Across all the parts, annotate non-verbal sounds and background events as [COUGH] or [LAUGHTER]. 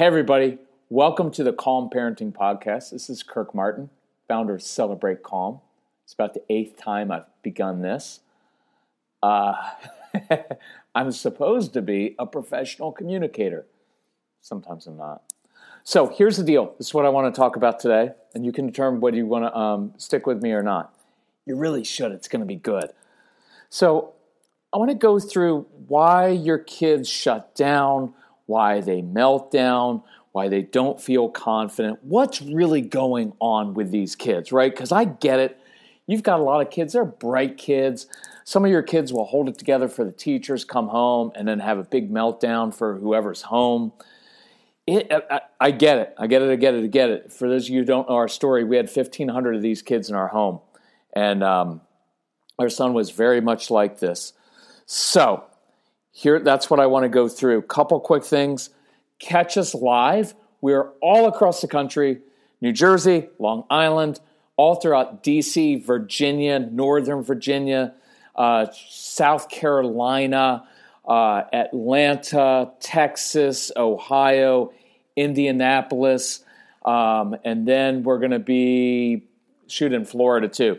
Hey, everybody. Welcome to the Calm Parenting Podcast. This is Kirk Martin, founder of Celebrate Calm. It's about the eighth time I've begun this. Uh, [LAUGHS] I'm supposed to be a professional communicator. Sometimes I'm not. So here's the deal. This is what I want to talk about today, and you can determine whether you want to um, stick with me or not. You really should. It's going to be good. So I want to go through why your kids shut down why they melt down, why they don't feel confident. What's really going on with these kids, right? Because I get it. You've got a lot of kids, they're bright kids. Some of your kids will hold it together for the teachers, come home, and then have a big meltdown for whoever's home. It, I, I, get it. I get it. I get it. I get it. For those of you who don't know our story, we had 1,500 of these kids in our home. And um, our son was very much like this. So, here, that's what I want to go through. Couple quick things. Catch us live. We're all across the country New Jersey, Long Island, all throughout DC, Virginia, Northern Virginia, uh, South Carolina, uh, Atlanta, Texas, Ohio, Indianapolis, um, and then we're going to be shooting Florida too.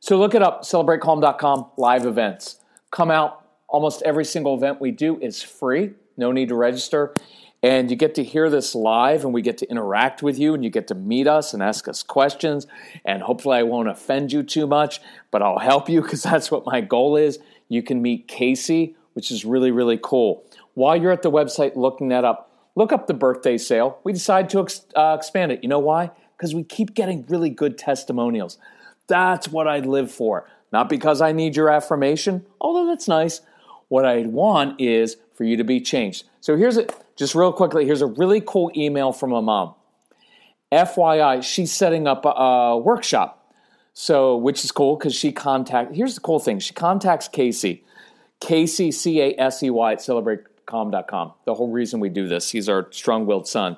So look it up, celebratecalm.com, live events. Come out, Almost every single event we do is free, no need to register. And you get to hear this live, and we get to interact with you, and you get to meet us and ask us questions. And hopefully, I won't offend you too much, but I'll help you because [LAUGHS] that's what my goal is. You can meet Casey, which is really, really cool. While you're at the website looking that up, look up the birthday sale. We decided to ex- uh, expand it. You know why? Because we keep getting really good testimonials. That's what I live for. Not because I need your affirmation, although that's nice, what I want is for you to be changed. So here's it, just real quickly, here's a really cool email from a mom. FYI, she's setting up a, a workshop. So, which is cool because she contact. Here's the cool thing: she contacts Casey, Casey C A S E Y at celebratecalm.com. The whole reason we do this, he's our strong-willed son.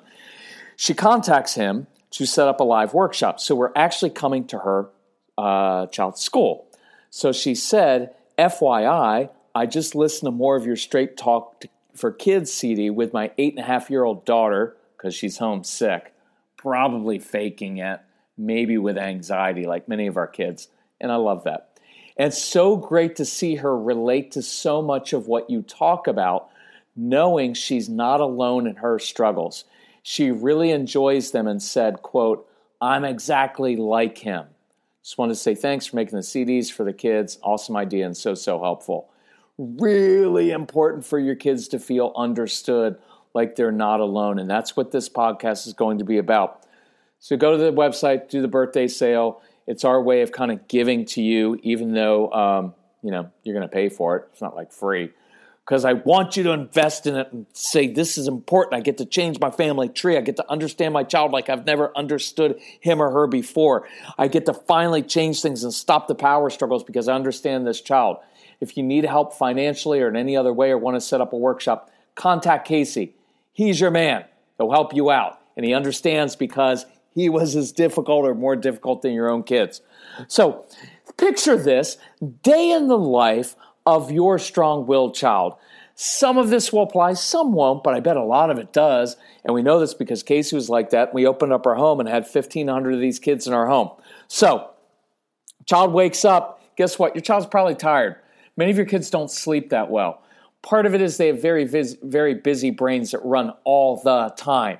She contacts him to set up a live workshop. So we're actually coming to her uh, child's school. So she said, FYI, I just listened to more of your Straight Talk for Kids CD with my eight and a half year old daughter because she's homesick, probably faking it, maybe with anxiety, like many of our kids. And I love that. And so great to see her relate to so much of what you talk about, knowing she's not alone in her struggles. She really enjoys them and said, quote, I'm exactly like him. Just want to say thanks for making the CDs for the kids. Awesome idea and so, so helpful really important for your kids to feel understood like they're not alone. And that's what this podcast is going to be about. So go to the website, do the birthday sale. It's our way of kind of giving to you, even though, um, you know, you're going to pay for it. It's not like free. because I want you to invest in it and say, This is important. I get to change my family tree. I get to understand my child like I've never understood him or her before. I get to finally change things and stop the power struggles because I understand this child. If you need help financially or in any other way or want to set up a workshop, contact Casey. He's your man. He'll help you out. And he understands because he was as difficult or more difficult than your own kids. So picture this day in the life of your strong willed child. Some of this will apply, some won't, but I bet a lot of it does. And we know this because Casey was like that. We opened up our home and had 1,500 of these kids in our home. So, child wakes up. Guess what? Your child's probably tired. Many of your kids don't sleep that well. Part of it is they have very, very busy brains that run all the time.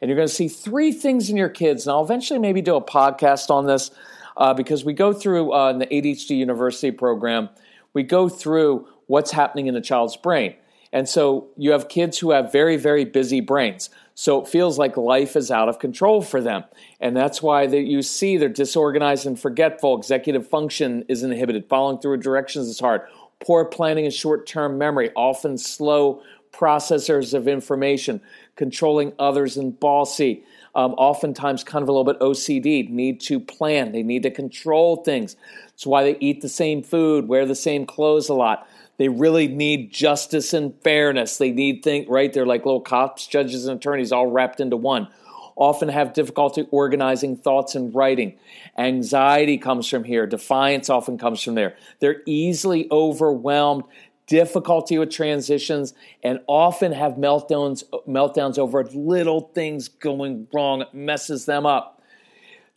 And you're going to see three things in your kids. And I'll eventually maybe do a podcast on this uh, because we go through uh, in the ADHD University program we go through what's happening in the child's brain. And so you have kids who have very, very busy brains. So it feels like life is out of control for them. And that's why they, you see they're disorganized and forgetful. Executive function is inhibited. Following through directions is hard. Poor planning and short term memory, often slow processors of information, controlling others and bossy um, oftentimes kind of a little bit OCD, need to plan, they need to control things. That's why they eat the same food, wear the same clothes a lot. They really need justice and fairness. They need things, right? They're like little cops, judges, and attorneys all wrapped into one. Often have difficulty organizing thoughts and writing. Anxiety comes from here. Defiance often comes from there. They're easily overwhelmed difficulty with transitions, and often have meltdowns, meltdowns over little things going wrong. It messes them up.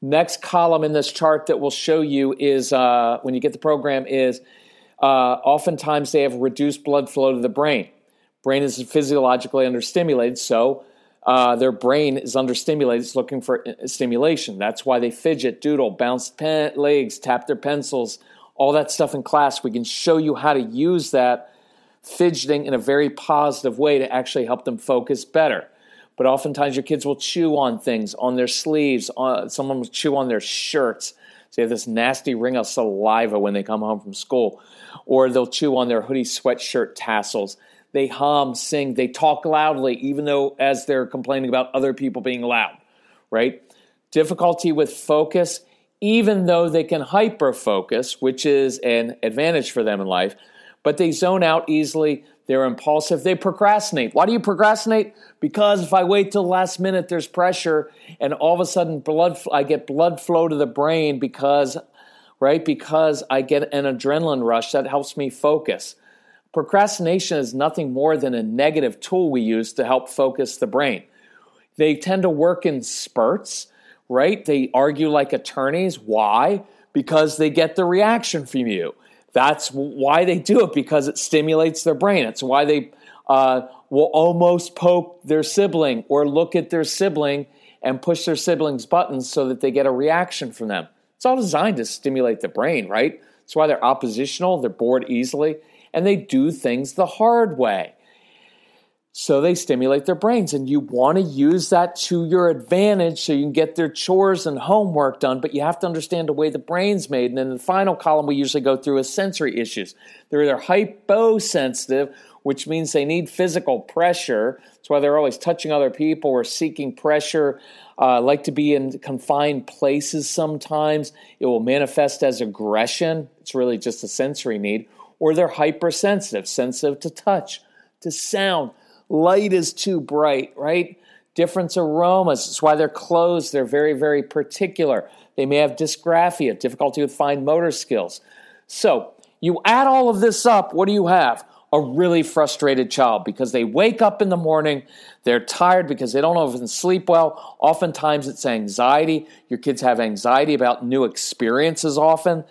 Next column in this chart that we'll show you is uh, when you get the program is uh, oftentimes they have reduced blood flow to the brain. Brain is physiologically understimulated, so uh, their brain is understimulated. It's looking for uh, stimulation. That's why they fidget, doodle, bounce pen, legs, tap their pencils, all that stuff in class. We can show you how to use that fidgeting in a very positive way to actually help them focus better. But oftentimes your kids will chew on things, on their sleeves, on, someone will chew on their shirts. So you have this nasty ring of saliva when they come home from school. Or they'll chew on their hoodie sweatshirt tassels. They hum, sing, they talk loudly, even though as they're complaining about other people being loud, right? Difficulty with focus even though they can hyper focus, which is an advantage for them in life, but they zone out easily. They're impulsive. They procrastinate. Why do you procrastinate? Because if I wait till the last minute, there's pressure, and all of a sudden, blood I get blood flow to the brain because, right? Because I get an adrenaline rush that helps me focus. Procrastination is nothing more than a negative tool we use to help focus the brain. They tend to work in spurts right? They argue like attorneys. Why? Because they get the reaction from you. That's why they do it because it stimulates their brain. It's why they uh, will almost poke their sibling or look at their sibling and push their sibling's buttons so that they get a reaction from them. It's all designed to stimulate the brain, right? That's why they're oppositional, they're bored easily, and they do things the hard way. So they stimulate their brains, and you want to use that to your advantage so you can get their chores and homework done. But you have to understand the way the brain's made. And then the final column we usually go through is sensory issues. They're either hyposensitive, which means they need physical pressure. That's why they're always touching other people or seeking pressure. Uh, like to be in confined places sometimes. It will manifest as aggression. It's really just a sensory need. Or they're hypersensitive, sensitive to touch, to sound Light is too bright, right? Different aromas. That's why their clothes, they're very, very particular. They may have dysgraphia, difficulty with fine motor skills. So you add all of this up, what do you have? A really frustrated child because they wake up in the morning, they're tired because they don't often sleep well. Oftentimes it's anxiety. Your kids have anxiety about new experiences often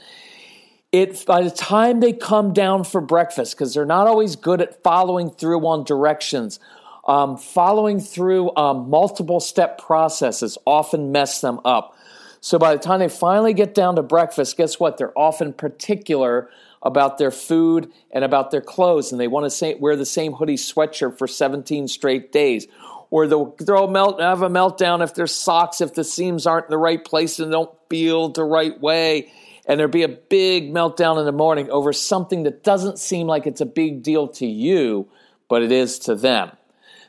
it by the time they come down for breakfast because they're not always good at following through on directions um, following through um, multiple step processes often mess them up. So by the time they finally get down to breakfast guess what? They're often particular about their food and about their clothes and they want to wear the same hoodie sweatshirt for 17 straight days. Or they'll throw melt, have a meltdown if their socks if the seams aren't in the right place and don't feel the right way and there'd be a big meltdown in the morning over something that doesn't seem like it's a big deal to you, but it is to them.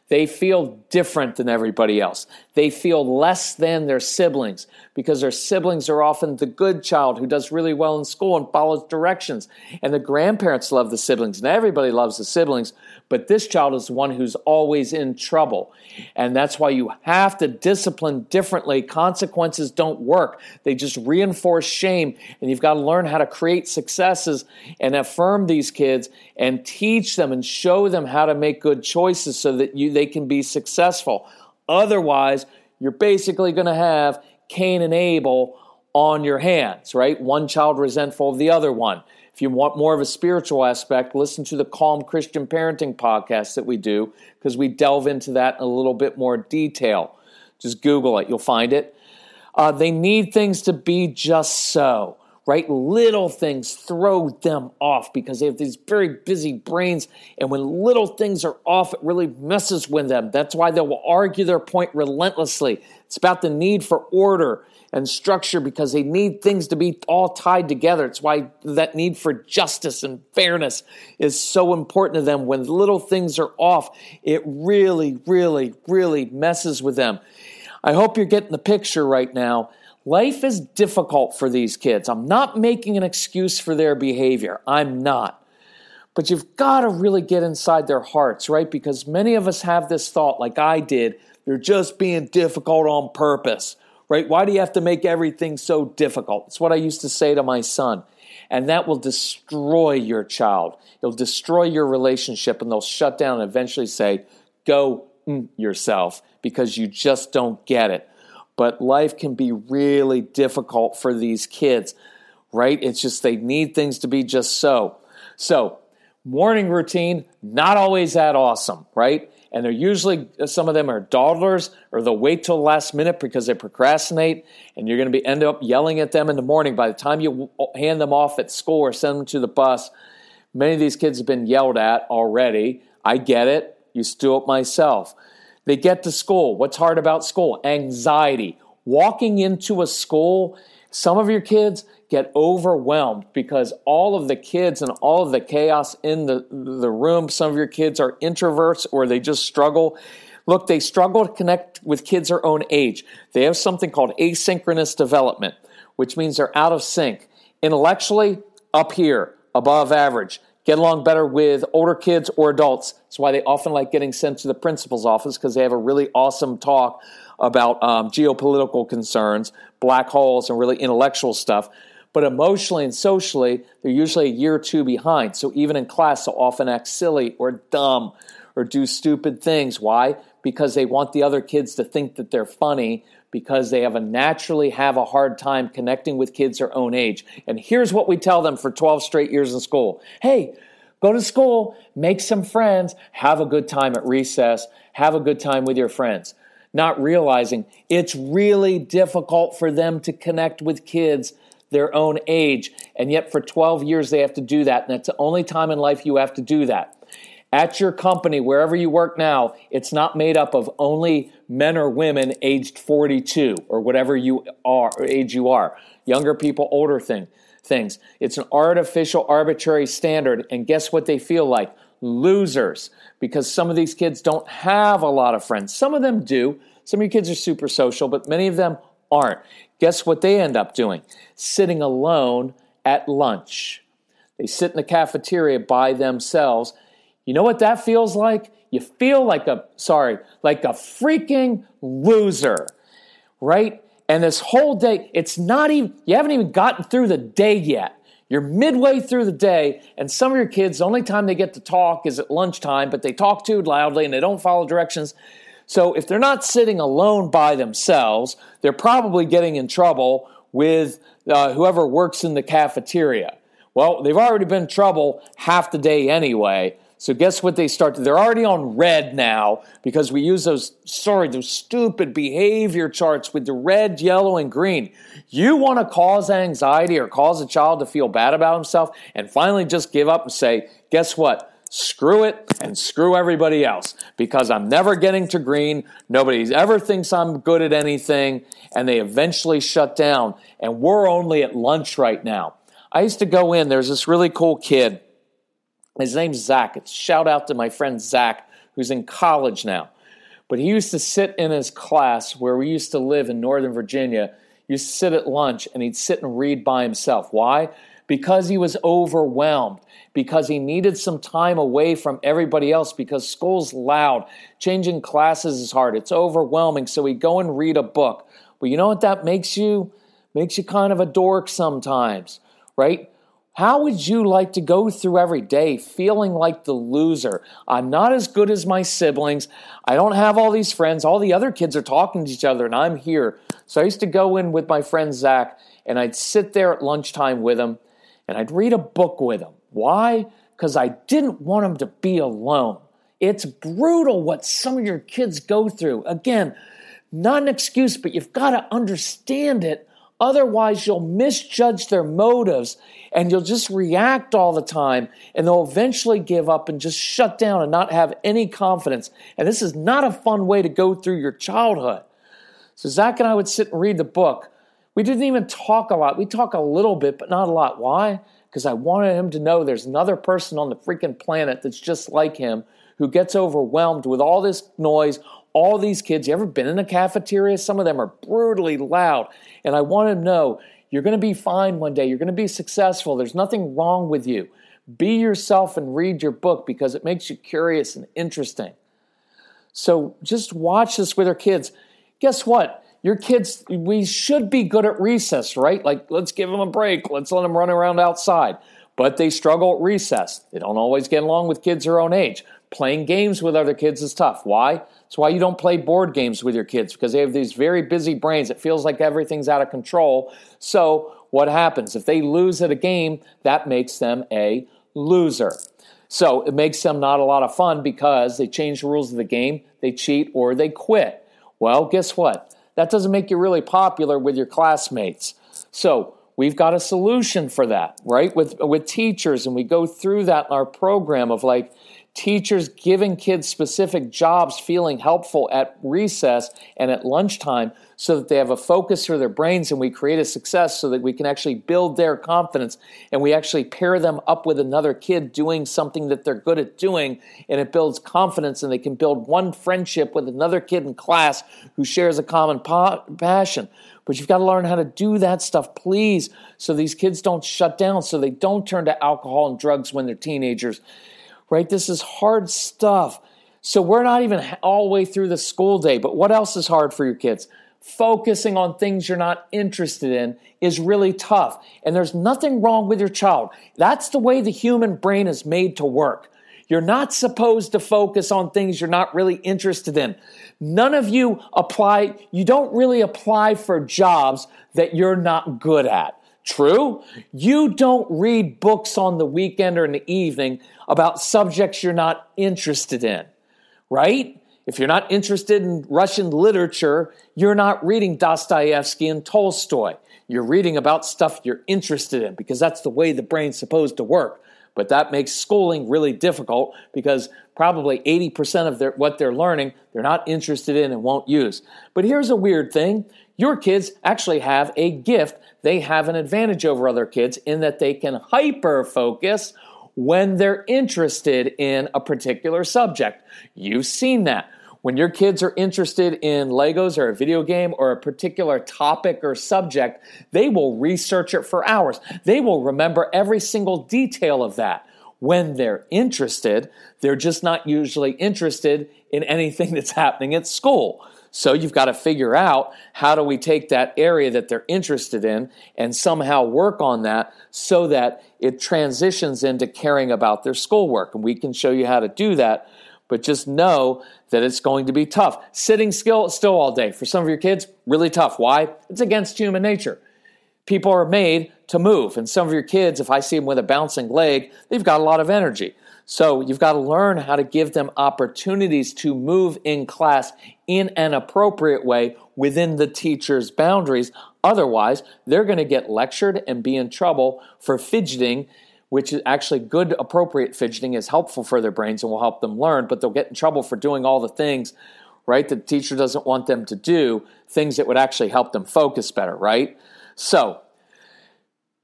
They feel different than everybody else. They feel less than their siblings because their siblings are often the good child who does really well in school and follows directions. And the grandparents love the siblings, and everybody loves the siblings, but this child is the one who's always in trouble. And that's why you have to discipline differently. Consequences don't work, they just reinforce shame. And you've got to learn how to create successes and affirm these kids and teach them and show them how to make good choices so that you, they can be successful. Otherwise, you're basically going to have Cain and Abel on your hands, right? One child resentful of the other one. If you want more of a spiritual aspect, listen to the Calm Christian Parenting podcast that we do because we delve into that in a little bit more detail. Just Google it, you'll find it. Uh, they need things to be just so, right? Little things throw them off because they have these very busy brains. And when little things are off, it really messes with them. That's why they will argue their point relentlessly. It's about the need for order and structure because they need things to be all tied together. It's why that need for justice and fairness is so important to them. When little things are off, it really, really, really messes with them. I hope you're getting the picture right now. Life is difficult for these kids. I'm not making an excuse for their behavior. I'm not. But you've got to really get inside their hearts, right? Because many of us have this thought, like I did, they're just being difficult on purpose right? Why do you have to make everything so difficult? It's what I used to say to my son. And that will destroy your child. It'll destroy your relationship, and they'll shut down and eventually say, Go mm, yourself, because you just don't get it. But life can be really difficult for these kids, right? It's just they need things to be just so. So, morning routine, not always that awesome, right? and they're usually uh, some of them are dawdlers or they'll wait till the last minute because they procrastinate and you're going to be end up yelling at them in the morning by the time you hand them off at school or send them to the bus many of these kids have been yelled at already i get it You do it myself they get to school what's hard about school anxiety walking into a school some of your kids get overwhelmed because all of the kids and all of the chaos in the, the room, some of your kids are introverts or they just struggle. Look, they struggle to connect with kids their own age. They have something called asynchronous development, which means they're out of sync. Intellectually, up here, above average. Get along better with older kids or adults. That's why they often like getting sent to the principal's office because they have a really awesome talk about um, geopolitical concerns, black holes, and really intellectual stuff but emotionally and socially, they're usually a year or two behind. So even in class, they'll often act silly or dumb or do stupid things. Why? Because they want the other kids to think that they're funny because they have a naturally have a hard time connecting with kids their own age. And here's what we tell them for 12 straight years in school. Hey, go to school, make some friends, have a good time at recess, have a good time with your friends. Not realizing it's really difficult for them to connect with kids their own age. And yet, for 12 years, they have to do that. And that's the only time in life you have to do that. At your company, wherever you work now, it's not made up of only men or women aged 42 or whatever you are, age you are. Younger people, older thing, things. It's an artificial, arbitrary standard. And guess what they feel like? Losers. Because some of these kids don't have a lot of friends. Some of them do. Some of your kids are super social, but many of them aren't. Guess what they end up doing? Sitting alone at lunch. They sit in the cafeteria by themselves. You know what that feels like? You feel like a, sorry, like a freaking loser, right? And this whole day, it's not even, you haven't even gotten through the day yet. You're midway through the day, and some of your kids, the only time they get to talk is at lunchtime, but they talk too loudly and they don't follow directions. So if they're not sitting alone by themselves, they're probably getting in trouble with uh, whoever works in the cafeteria. Well, they've already been in trouble half the day anyway. So guess what they start to they're already on red now because we use those sorry, those stupid behavior charts with the red, yellow, and green. You want to cause anxiety or cause a child to feel bad about himself and finally just give up and say, guess what? screw it and screw everybody else because I'm never getting to green. Nobody ever thinks I'm good at anything. And they eventually shut down. And we're only at lunch right now. I used to go in, there's this really cool kid. His name's Zach. It's shout out to my friend Zach, who's in college now. But he used to sit in his class where we used to live in Northern Virginia. He used to sit at lunch and he'd sit and read by himself. Why? Because he was overwhelmed because he needed some time away from everybody else because school's loud. Changing classes is hard. It's overwhelming. So he'd go and read a book. But you know what that makes you? Makes you kind of a dork sometimes, right? How would you like to go through every day feeling like the loser? I'm not as good as my siblings. I don't have all these friends. All the other kids are talking to each other, and I'm here. So I used to go in with my friend Zach, and I'd sit there at lunchtime with him, and I'd read a book with him. Why? Because I didn't want him to be alone. It's brutal what some of your kids go through. Again, not an excuse, but you've got to understand it. Otherwise, you'll misjudge their motives and you'll just react all the time and they'll eventually give up and just shut down and not have any confidence. And this is not a fun way to go through your childhood. So, Zach and I would sit and read the book. We didn't even talk a lot. We talk a little bit, but not a lot. Why? because I wanted him to know there's another person on the freaking planet that's just like him who gets overwhelmed with all this noise, all these kids. You ever been in a cafeteria? Some of them are brutally loud. And I want to know you're going to be fine one day. You're going to be successful. There's nothing wrong with you. Be yourself and read your book because it makes you curious and interesting. So just watch this with our kids. Guess what? your kids, we should be good at recess, right? Like, let's give them a break. Let's let them run around outside. But they struggle at recess. They don't always get along with kids their own age. Playing games with other kids is tough. Why? It's why you don't play board games with your kids because they have these very busy brains. It feels like everything's out of control. So, what happens? If they lose at a game, that makes them a loser. So, it makes them not a lot of fun because they change the rules of the game, they cheat, or they quit. Well, guess what? that doesn't make you really popular with your classmates. So we've got a solution for that, right? With with teachers, and we go through that in our program of like teachers giving kids specific jobs feeling helpful at recess and at lunchtime so that they have a focus for their brains and we create a success so that we can actually build their confidence and we actually pair them up with another kid doing something that they're good at doing and it builds confidence and they can build one friendship with another kid in class who shares a common pa- passion. But you've got to learn how to do that stuff please so these kids don't shut down so they don't turn to alcohol and drugs when they're teenagers right? This is hard stuff. So we're not even all the way through the school day, but what else is hard for your kids? Focusing on things you're not interested in is really tough. And there's nothing wrong with your child. That's the way the human brain is made to work. You're not supposed to focus on things you're not really interested in. None of you apply, you don't really apply for jobs that you're not good at. True? You don't read books on the weekend or in the evening about subjects you're not interested in, right? If you're not interested in Russian literature, you're not reading Dostoevsky and Tolstoy. You're reading about stuff you're interested in because that's the way the brain's supposed to work. But that makes schooling really difficult because probably 80% of their, what they're learning, they're not interested in and won't use. But here's a weird thing your kids actually have a gift. They have an advantage over other kids in that they can hyper focus when they're interested in a particular subject. You've seen that. When your kids are interested in Legos or a video game or a particular topic or subject, they will research it for hours. They will remember every single detail of that. When they're interested, they're just not usually interested in anything [LAUGHS] that's happening at school. So you've got to figure out how do we take that area that they're interested in and somehow work on that so that it transitions into caring about their schoolwork. And we can show you how to do that, but just know that it's going to be tough. Sitting still, still all day for some of your kids, really tough. Why? It's against human nature. People are made to move. And some of your kids, if I see them with a bouncing leg, they've got a lot of energy. So you've got to learn how to give them opportunities to move in class in an appropriate way within the teacher's boundaries. Otherwise, they're going to get lectured and be in trouble for fidgeting which is actually good, appropriate fidgeting is helpful for their brains and will help them learn, but they'll get in trouble for doing all the things, right, that the teacher doesn't want them to do, things that would actually help them focus better, right? So,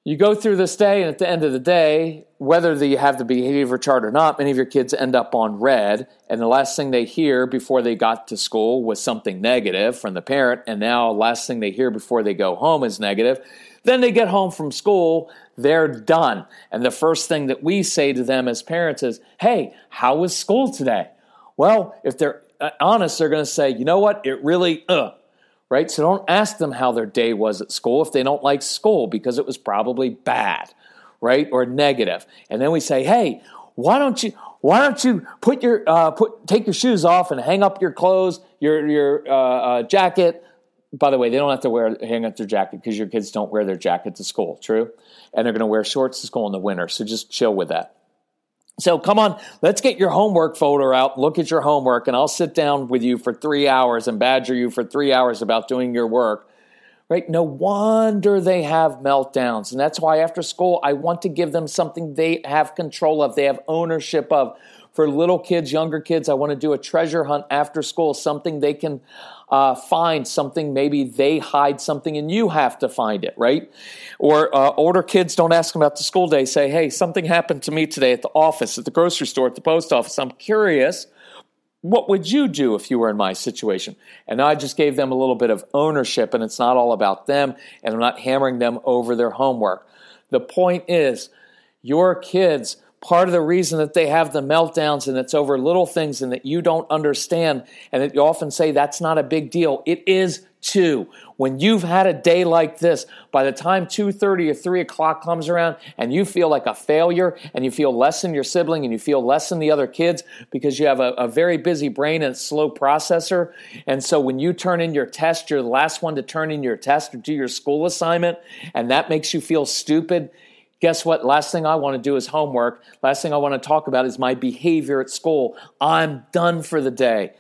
you go through this day, and at the end of the day, whether you have the behavior chart or not, many of your kids end up on red. And the last thing they hear before they got to school was something negative from the parent. And now, last thing they hear before they go home is negative. Then they get home from school, they're done. And the first thing that we say to them as parents is, Hey, how was school today? Well, if they're uh, honest, they're going to say, You know what? It really, uh, right? So don't ask them how their day was at school if they don't like school because it was probably bad, right? Or negative. And then we say, hey, why don't you why don't you put your uh, put take your shoes off and hang up your clothes, your your uh, uh, jacket. By the way, they don't have to wear hang up their jacket because your kids don't wear their jacket to school. True, and they're going to wear shorts to school in the winter. So just chill with that. So come on, let's get your homework folder out, look at your homework, and I'll sit down with you for three hours and badger you for three hours about doing your work. Right? No wonder they have meltdowns. And that's why after school, I want to give them something they have control of, they have ownership of. For little kids, younger kids, I want to do a treasure hunt after school, something they can uh, find, something maybe they hide something and you have to find it, right? Or uh, older kids don't ask them about the school day, say, hey, something happened to me today at the office, at the grocery store, at the post office. I'm curious. What would you do if you were in my situation? And I just gave them a little bit of ownership, and it's not all about them, and I'm not hammering them over their homework. The point is, your kids part of the reason that they have the meltdowns and it's over little things and that you don't understand and that you often say that's not a big deal. It is too. When you've had a day like this by the time 2.30 or 3 o'clock comes around and you feel like a failure and you feel less than your sibling and you feel less than the other kids because you have a, a very busy brain and slow processor. And so when you turn in your test you're the last one to turn in your test or do your school assignment and that makes you feel stupid Guess what? Last thing I want to do is homework. Last thing I want to talk about is my behavior at school. I'm done for the day.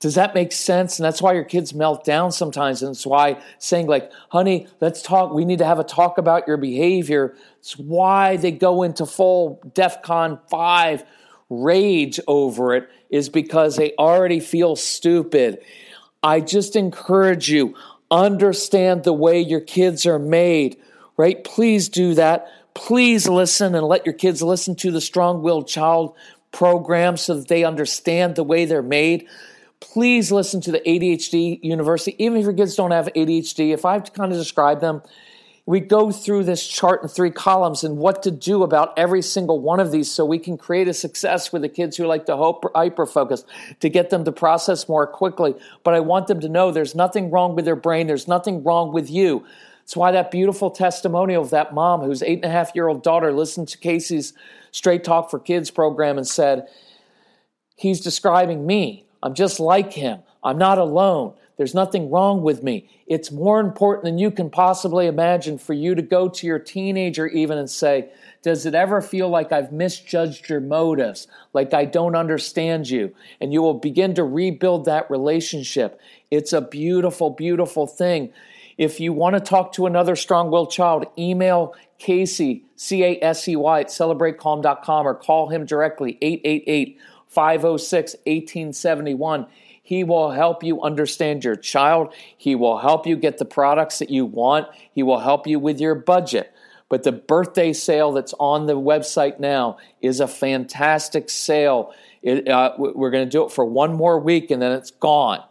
Does that make sense? And that's why your kids melt down sometimes. And it's why saying, like, honey, let's talk. We need to have a talk about your behavior. It's why they go into full DEFCON 5 rage over it, is because they already feel stupid. I just encourage you, understand the way your kids are made, right? Please do that please listen and let your kids listen to the Strong Willed Child program so that they understand the way they're made. Please listen to the ADHD University, even if your kids don't have ADHD. If I have to kind of describe them, we go through this chart in three columns and what to do about every single one of these so we can create a success with the kids who like to hyper focus to get them to process more quickly. But I want them to know there's nothing wrong with their brain, there's nothing wrong with you. It's why that beautiful testimonial of that mom whose eight and a half year old daughter listened to Casey's Straight Talk for Kids program and said, He's describing me. I'm just like him. I'm not alone. There's nothing wrong with me. It's more important than you can possibly imagine for you to go to your teenager even and say, Does it ever feel like I've misjudged your motives, like I don't understand you? And you will begin to rebuild that relationship. It's a beautiful, beautiful thing. If you want to talk to another strong willed child, email Casey, C A S E Y, at celebratecalm.com or call him directly, 888 506 1871. He will help you understand your child. He will help you get the products that you want. He will help you with your budget. But the birthday sale that's on the website now is a fantastic sale. It, uh, we're going to do it for one more week and then it's gone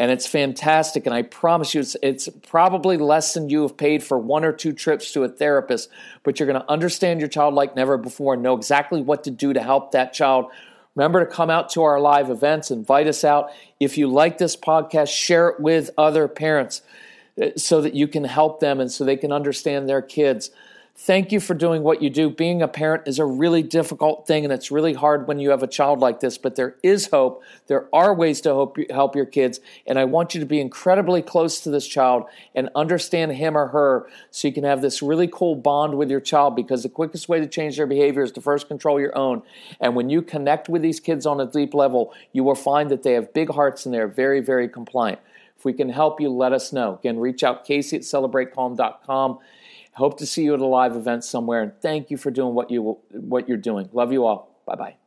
and it's fantastic. And I promise you, it's, it's probably less than you have paid for one or two trips to a therapist, but you're going to understand your child like never before and know exactly what to do to help that child. Remember to come out to our live events, invite us out. If you like this podcast, share it with other parents uh, so that you can help them and so they can understand their kids. Thank you for doing what you do. Being a parent is a really difficult thing, and it's really hard when you have a child like this, but there is hope. There are ways to help, help your kids, and I want you to be incredibly close to this child and understand him or her so you can have this really cool bond with your child because the quickest way to change their behavior is to first control your own. And when you connect with these kids on a deep level, you will find that they have big hearts and they're very, very compliant. If we can help you, let us know. Again, reach out Casey at celebratecalm.com Hope to see you at a live event somewhere. And thank you for doing what you what you're doing. Love you all. Bye bye.